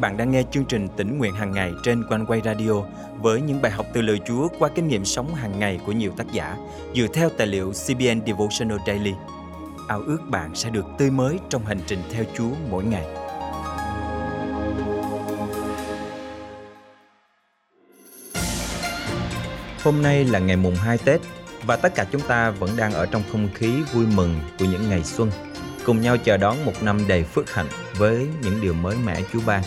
bạn đang nghe chương trình tỉnh nguyện hàng ngày trên quanh quay radio với những bài học từ lời Chúa qua kinh nghiệm sống hàng ngày của nhiều tác giả dựa theo tài liệu CBN Devotional Daily. Ao ước bạn sẽ được tươi mới trong hành trình theo Chúa mỗi ngày. Hôm nay là ngày mùng 2 Tết và tất cả chúng ta vẫn đang ở trong không khí vui mừng của những ngày xuân, cùng nhau chờ đón một năm đầy phước hạnh với những điều mới mẻ Chúa ban.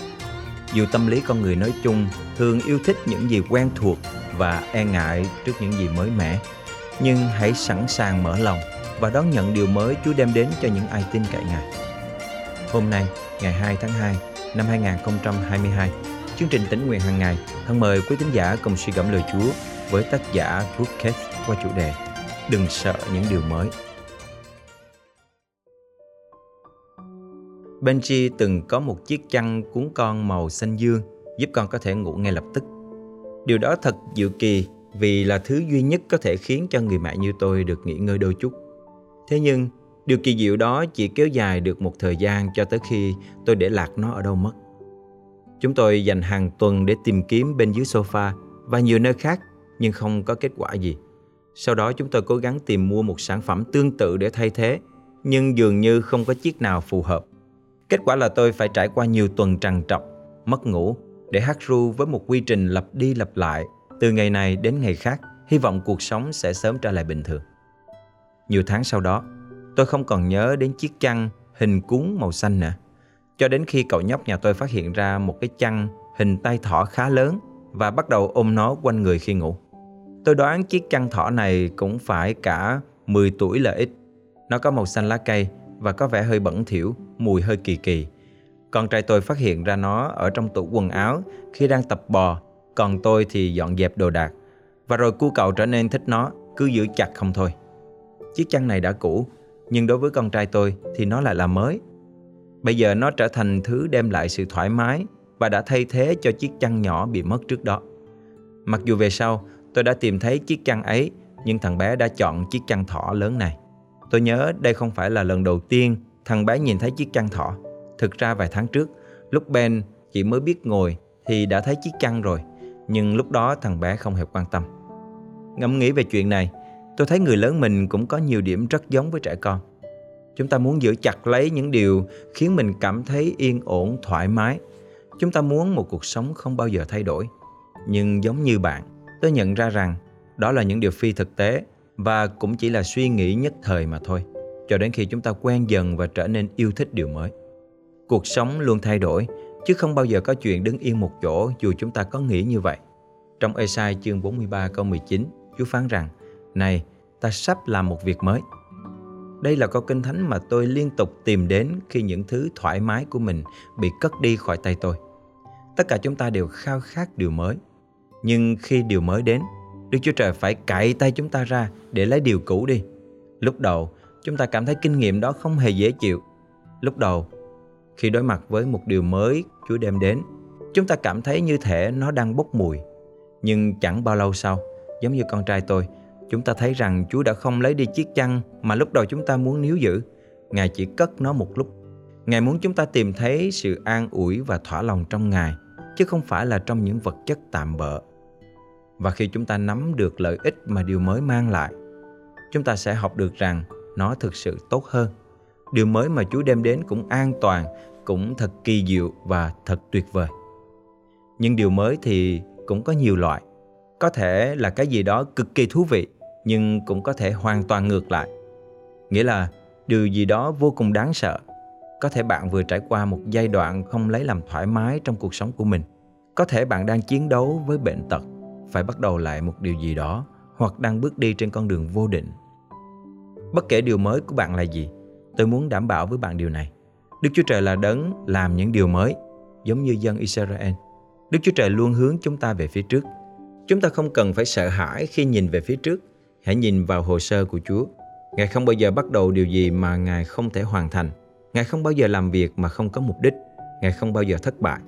Dù tâm lý con người nói chung thường yêu thích những gì quen thuộc và e ngại trước những gì mới mẻ, nhưng hãy sẵn sàng mở lòng và đón nhận điều mới Chúa đem đến cho những ai tin cậy Ngài. Hôm nay, ngày 2 tháng 2 năm 2022, chương trình tỉnh nguyện hàng ngày thân mời quý tín giả cùng suy gẫm lời Chúa với tác giả Brooke qua chủ đề Đừng sợ những điều mới. Benji từng có một chiếc chăn cuốn con màu xanh dương giúp con có thể ngủ ngay lập tức. Điều đó thật diệu kỳ vì là thứ duy nhất có thể khiến cho người mẹ như tôi được nghỉ ngơi đôi chút. Thế nhưng, điều kỳ diệu đó chỉ kéo dài được một thời gian cho tới khi tôi để lạc nó ở đâu mất. Chúng tôi dành hàng tuần để tìm kiếm bên dưới sofa và nhiều nơi khác nhưng không có kết quả gì. Sau đó chúng tôi cố gắng tìm mua một sản phẩm tương tự để thay thế nhưng dường như không có chiếc nào phù hợp. Kết quả là tôi phải trải qua nhiều tuần trằn trọc, mất ngủ để hát ru với một quy trình lặp đi lặp lại từ ngày này đến ngày khác, hy vọng cuộc sống sẽ sớm trở lại bình thường. Nhiều tháng sau đó, tôi không còn nhớ đến chiếc chăn hình cuốn màu xanh nữa. Cho đến khi cậu nhóc nhà tôi phát hiện ra một cái chăn hình tay thỏ khá lớn và bắt đầu ôm nó quanh người khi ngủ. Tôi đoán chiếc chăn thỏ này cũng phải cả 10 tuổi là ít. Nó có màu xanh lá cây và có vẻ hơi bẩn thỉu, mùi hơi kỳ kỳ. Con trai tôi phát hiện ra nó ở trong tủ quần áo khi đang tập bò, còn tôi thì dọn dẹp đồ đạc. Và rồi cu cậu trở nên thích nó, cứ giữ chặt không thôi. Chiếc chăn này đã cũ, nhưng đối với con trai tôi thì nó lại là mới. Bây giờ nó trở thành thứ đem lại sự thoải mái và đã thay thế cho chiếc chăn nhỏ bị mất trước đó. Mặc dù về sau tôi đã tìm thấy chiếc chăn ấy, nhưng thằng bé đã chọn chiếc chăn thỏ lớn này. Tôi nhớ đây không phải là lần đầu tiên thằng bé nhìn thấy chiếc chăn thỏ. Thực ra vài tháng trước, lúc Ben chỉ mới biết ngồi thì đã thấy chiếc chăn rồi. Nhưng lúc đó thằng bé không hề quan tâm. Ngẫm nghĩ về chuyện này, tôi thấy người lớn mình cũng có nhiều điểm rất giống với trẻ con. Chúng ta muốn giữ chặt lấy những điều khiến mình cảm thấy yên ổn, thoải mái. Chúng ta muốn một cuộc sống không bao giờ thay đổi. Nhưng giống như bạn, tôi nhận ra rằng đó là những điều phi thực tế và cũng chỉ là suy nghĩ nhất thời mà thôi. Cho đến khi chúng ta quen dần và trở nên yêu thích điều mới. Cuộc sống luôn thay đổi, chứ không bao giờ có chuyện đứng yên một chỗ dù chúng ta có nghĩ như vậy. Trong Esai chương 43 câu 19 Chúa phán rằng, này, ta sắp làm một việc mới. Đây là câu kinh thánh mà tôi liên tục tìm đến khi những thứ thoải mái của mình bị cất đi khỏi tay tôi. Tất cả chúng ta đều khao khát điều mới. Nhưng khi điều mới đến Đức Chúa Trời phải cạy tay chúng ta ra để lấy điều cũ đi. Lúc đầu, chúng ta cảm thấy kinh nghiệm đó không hề dễ chịu. Lúc đầu, khi đối mặt với một điều mới Chúa đem đến, chúng ta cảm thấy như thể nó đang bốc mùi. Nhưng chẳng bao lâu sau, giống như con trai tôi, chúng ta thấy rằng Chúa đã không lấy đi chiếc chăn mà lúc đầu chúng ta muốn níu giữ. Ngài chỉ cất nó một lúc. Ngài muốn chúng ta tìm thấy sự an ủi và thỏa lòng trong Ngài, chứ không phải là trong những vật chất tạm bợ và khi chúng ta nắm được lợi ích mà điều mới mang lại, chúng ta sẽ học được rằng nó thực sự tốt hơn. Điều mới mà chúa đem đến cũng an toàn, cũng thật kỳ diệu và thật tuyệt vời. Nhưng điều mới thì cũng có nhiều loại. Có thể là cái gì đó cực kỳ thú vị, nhưng cũng có thể hoàn toàn ngược lại. Nghĩa là điều gì đó vô cùng đáng sợ. Có thể bạn vừa trải qua một giai đoạn không lấy làm thoải mái trong cuộc sống của mình. Có thể bạn đang chiến đấu với bệnh tật phải bắt đầu lại một điều gì đó hoặc đang bước đi trên con đường vô định. Bất kể điều mới của bạn là gì, tôi muốn đảm bảo với bạn điều này. Đức Chúa Trời là đấng làm những điều mới, giống như dân Israel. Đức Chúa Trời luôn hướng chúng ta về phía trước. Chúng ta không cần phải sợ hãi khi nhìn về phía trước. Hãy nhìn vào hồ sơ của Chúa. Ngài không bao giờ bắt đầu điều gì mà Ngài không thể hoàn thành. Ngài không bao giờ làm việc mà không có mục đích. Ngài không bao giờ thất bại.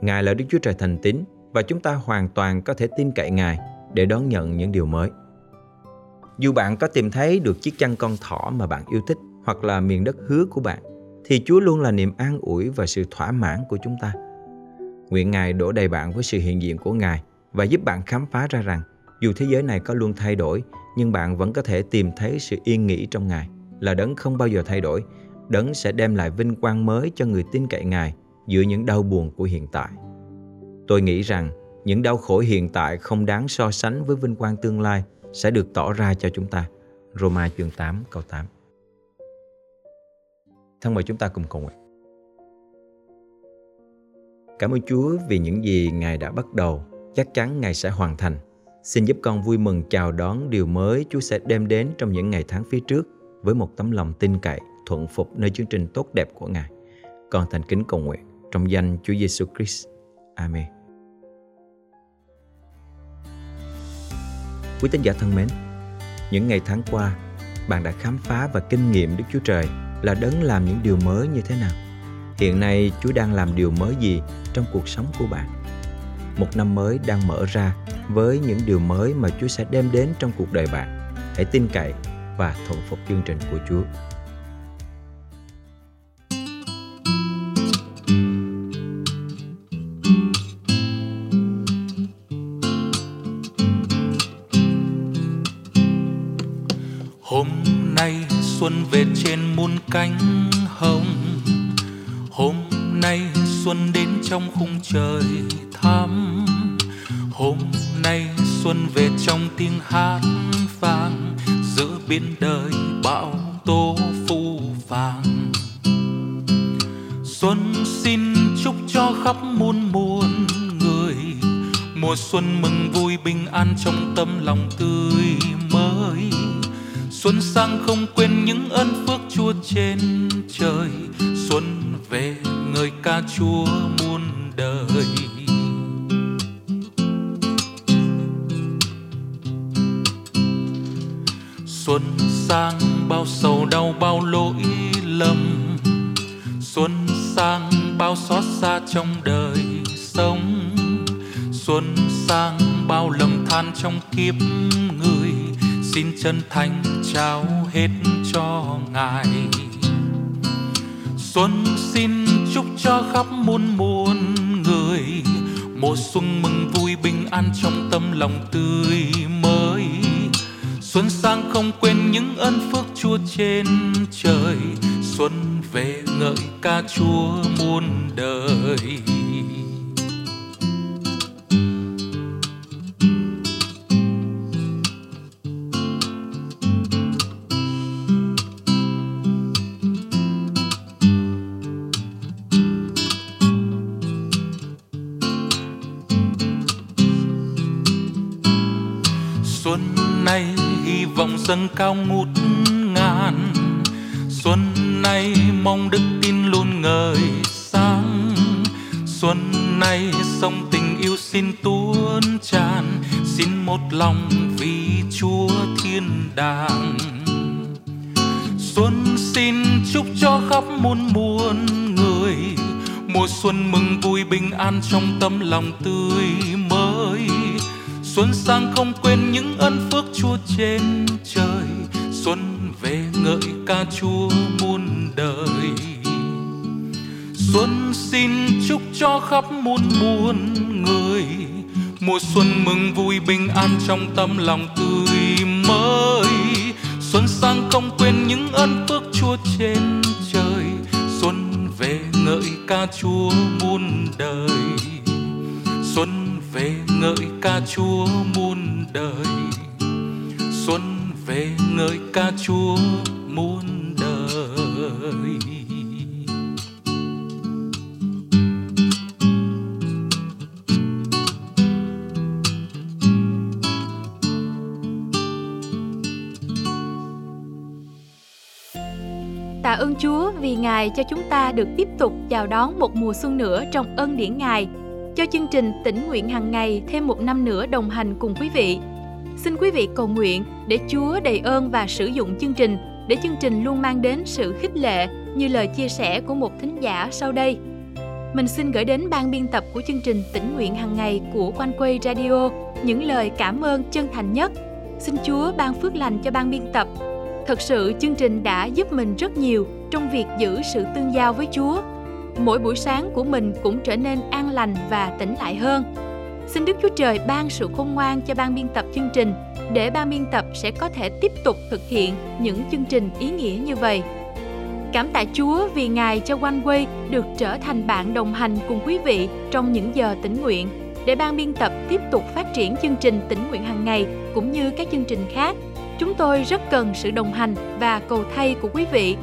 Ngài là Đức Chúa Trời thành tín và chúng ta hoàn toàn có thể tin cậy Ngài để đón nhận những điều mới. Dù bạn có tìm thấy được chiếc chăn con thỏ mà bạn yêu thích hoặc là miền đất hứa của bạn, thì Chúa luôn là niềm an ủi và sự thỏa mãn của chúng ta. Nguyện Ngài đổ đầy bạn với sự hiện diện của Ngài và giúp bạn khám phá ra rằng dù thế giới này có luôn thay đổi, nhưng bạn vẫn có thể tìm thấy sự yên nghỉ trong Ngài, là đấng không bao giờ thay đổi, đấng sẽ đem lại vinh quang mới cho người tin cậy Ngài giữa những đau buồn của hiện tại. Tôi nghĩ rằng những đau khổ hiện tại không đáng so sánh với vinh quang tương lai sẽ được tỏ ra cho chúng ta. Roma chương 8 câu 8 Thân mời chúng ta cùng cầu nguyện. Cảm ơn Chúa vì những gì Ngài đã bắt đầu, chắc chắn Ngài sẽ hoàn thành. Xin giúp con vui mừng chào đón điều mới Chúa sẽ đem đến trong những ngày tháng phía trước với một tấm lòng tin cậy, thuận phục nơi chương trình tốt đẹp của Ngài. Con thành kính cầu nguyện trong danh Chúa Giêsu Christ. Amen. Quý tín giả thân mến, những ngày tháng qua, bạn đã khám phá và kinh nghiệm Đức Chúa Trời là đấng làm những điều mới như thế nào? Hiện nay Chúa đang làm điều mới gì trong cuộc sống của bạn? Một năm mới đang mở ra với những điều mới mà Chúa sẽ đem đến trong cuộc đời bạn. Hãy tin cậy và thuận phục chương trình của Chúa. Nay xuân đến trong khung trời thắm. Hôm nay xuân về trong tiếng hát vang, giữa biên đời bão tố phu vàng. Xuân xin chúc cho khắp muôn muôn người, mùa xuân mừng vui bình an trong tâm lòng tươi mới. Xuân sang không quên những ơn phước chúa trên trời, xuân về người ca chúa muôn đời. Xuân sang bao sầu đau bao lỗi lầm. Xuân sang bao xót xa trong đời sống. Xuân sang bao lầm than trong kiếp người. Xin chân thành trao hết cho ngài. Xuân xin cho khắp muôn muôn người. Mùa xuân mừng vui bình an trong tâm lòng tươi mới. Xuân sang không quên những ơn phước chúa trên trời. Xuân về ngợi ca chúa muôn đời. Dâng cao ngút ngàn. Xuân nay mong đức tin luôn ngời sáng. Xuân nay sông tình yêu xin tuôn tràn. Xin một lòng vì chúa thiên đàng. Xuân xin chúc cho khắp muôn muôn người. Mùa xuân mừng vui bình an trong tâm lòng tươi mới. Xuân sang không quên những ân phước chúa trên trời về ngợi ca chúa muôn đời. Xuân xin chúc cho khắp muôn muôn người, mùa xuân mừng vui bình an trong tâm lòng tươi mới. Xuân sang không quên những ơn phước chúa trên trời, xuân về ngợi ca chúa muôn đời. Xuân về ngợi ca chúa muôn đời về ngợi ca chúa muôn đời Tạ ơn Chúa vì Ngài cho chúng ta được tiếp tục chào đón một mùa xuân nữa trong ân điển Ngài, cho chương trình tỉnh nguyện hàng ngày thêm một năm nữa đồng hành cùng quý vị. Xin quý vị cầu nguyện để Chúa đầy ơn và sử dụng chương trình, để chương trình luôn mang đến sự khích lệ như lời chia sẻ của một thính giả sau đây. Mình xin gửi đến ban biên tập của chương trình tỉnh nguyện hàng ngày của Quanh Quay Radio những lời cảm ơn chân thành nhất. Xin Chúa ban phước lành cho ban biên tập Thật sự, chương trình đã giúp mình rất nhiều trong việc giữ sự tương giao với Chúa. mỗi buổi sáng của mình cũng trở nên an lành và tỉnh lại hơn. Xin Đức Chúa Trời ban sự khôn ngoan cho ban biên tập chương trình để ban biên tập sẽ có thể tiếp tục thực hiện những chương trình ý nghĩa như vậy. Cảm tạ Chúa vì Ngài cho One Way được trở thành bạn đồng hành cùng quý vị trong những giờ tỉnh nguyện để ban biên tập tiếp tục phát triển chương trình tỉnh nguyện hàng ngày cũng như các chương trình khác. Chúng tôi rất cần sự đồng hành và cầu thay của quý vị.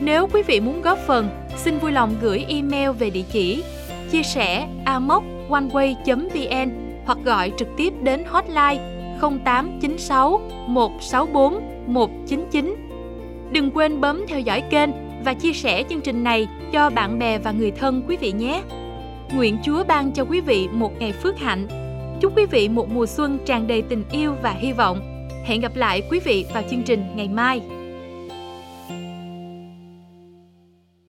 Nếu quý vị muốn góp phần, xin vui lòng gửi email về địa chỉ chia sẻ oneway.vn hoặc gọi trực tiếp đến hotline 0896 164 199. Đừng quên bấm theo dõi kênh và chia sẻ chương trình này cho bạn bè và người thân quý vị nhé. Nguyện Chúa ban cho quý vị một ngày phước hạnh. Chúc quý vị một mùa xuân tràn đầy tình yêu và hy vọng. Hẹn gặp lại quý vị vào chương trình ngày mai.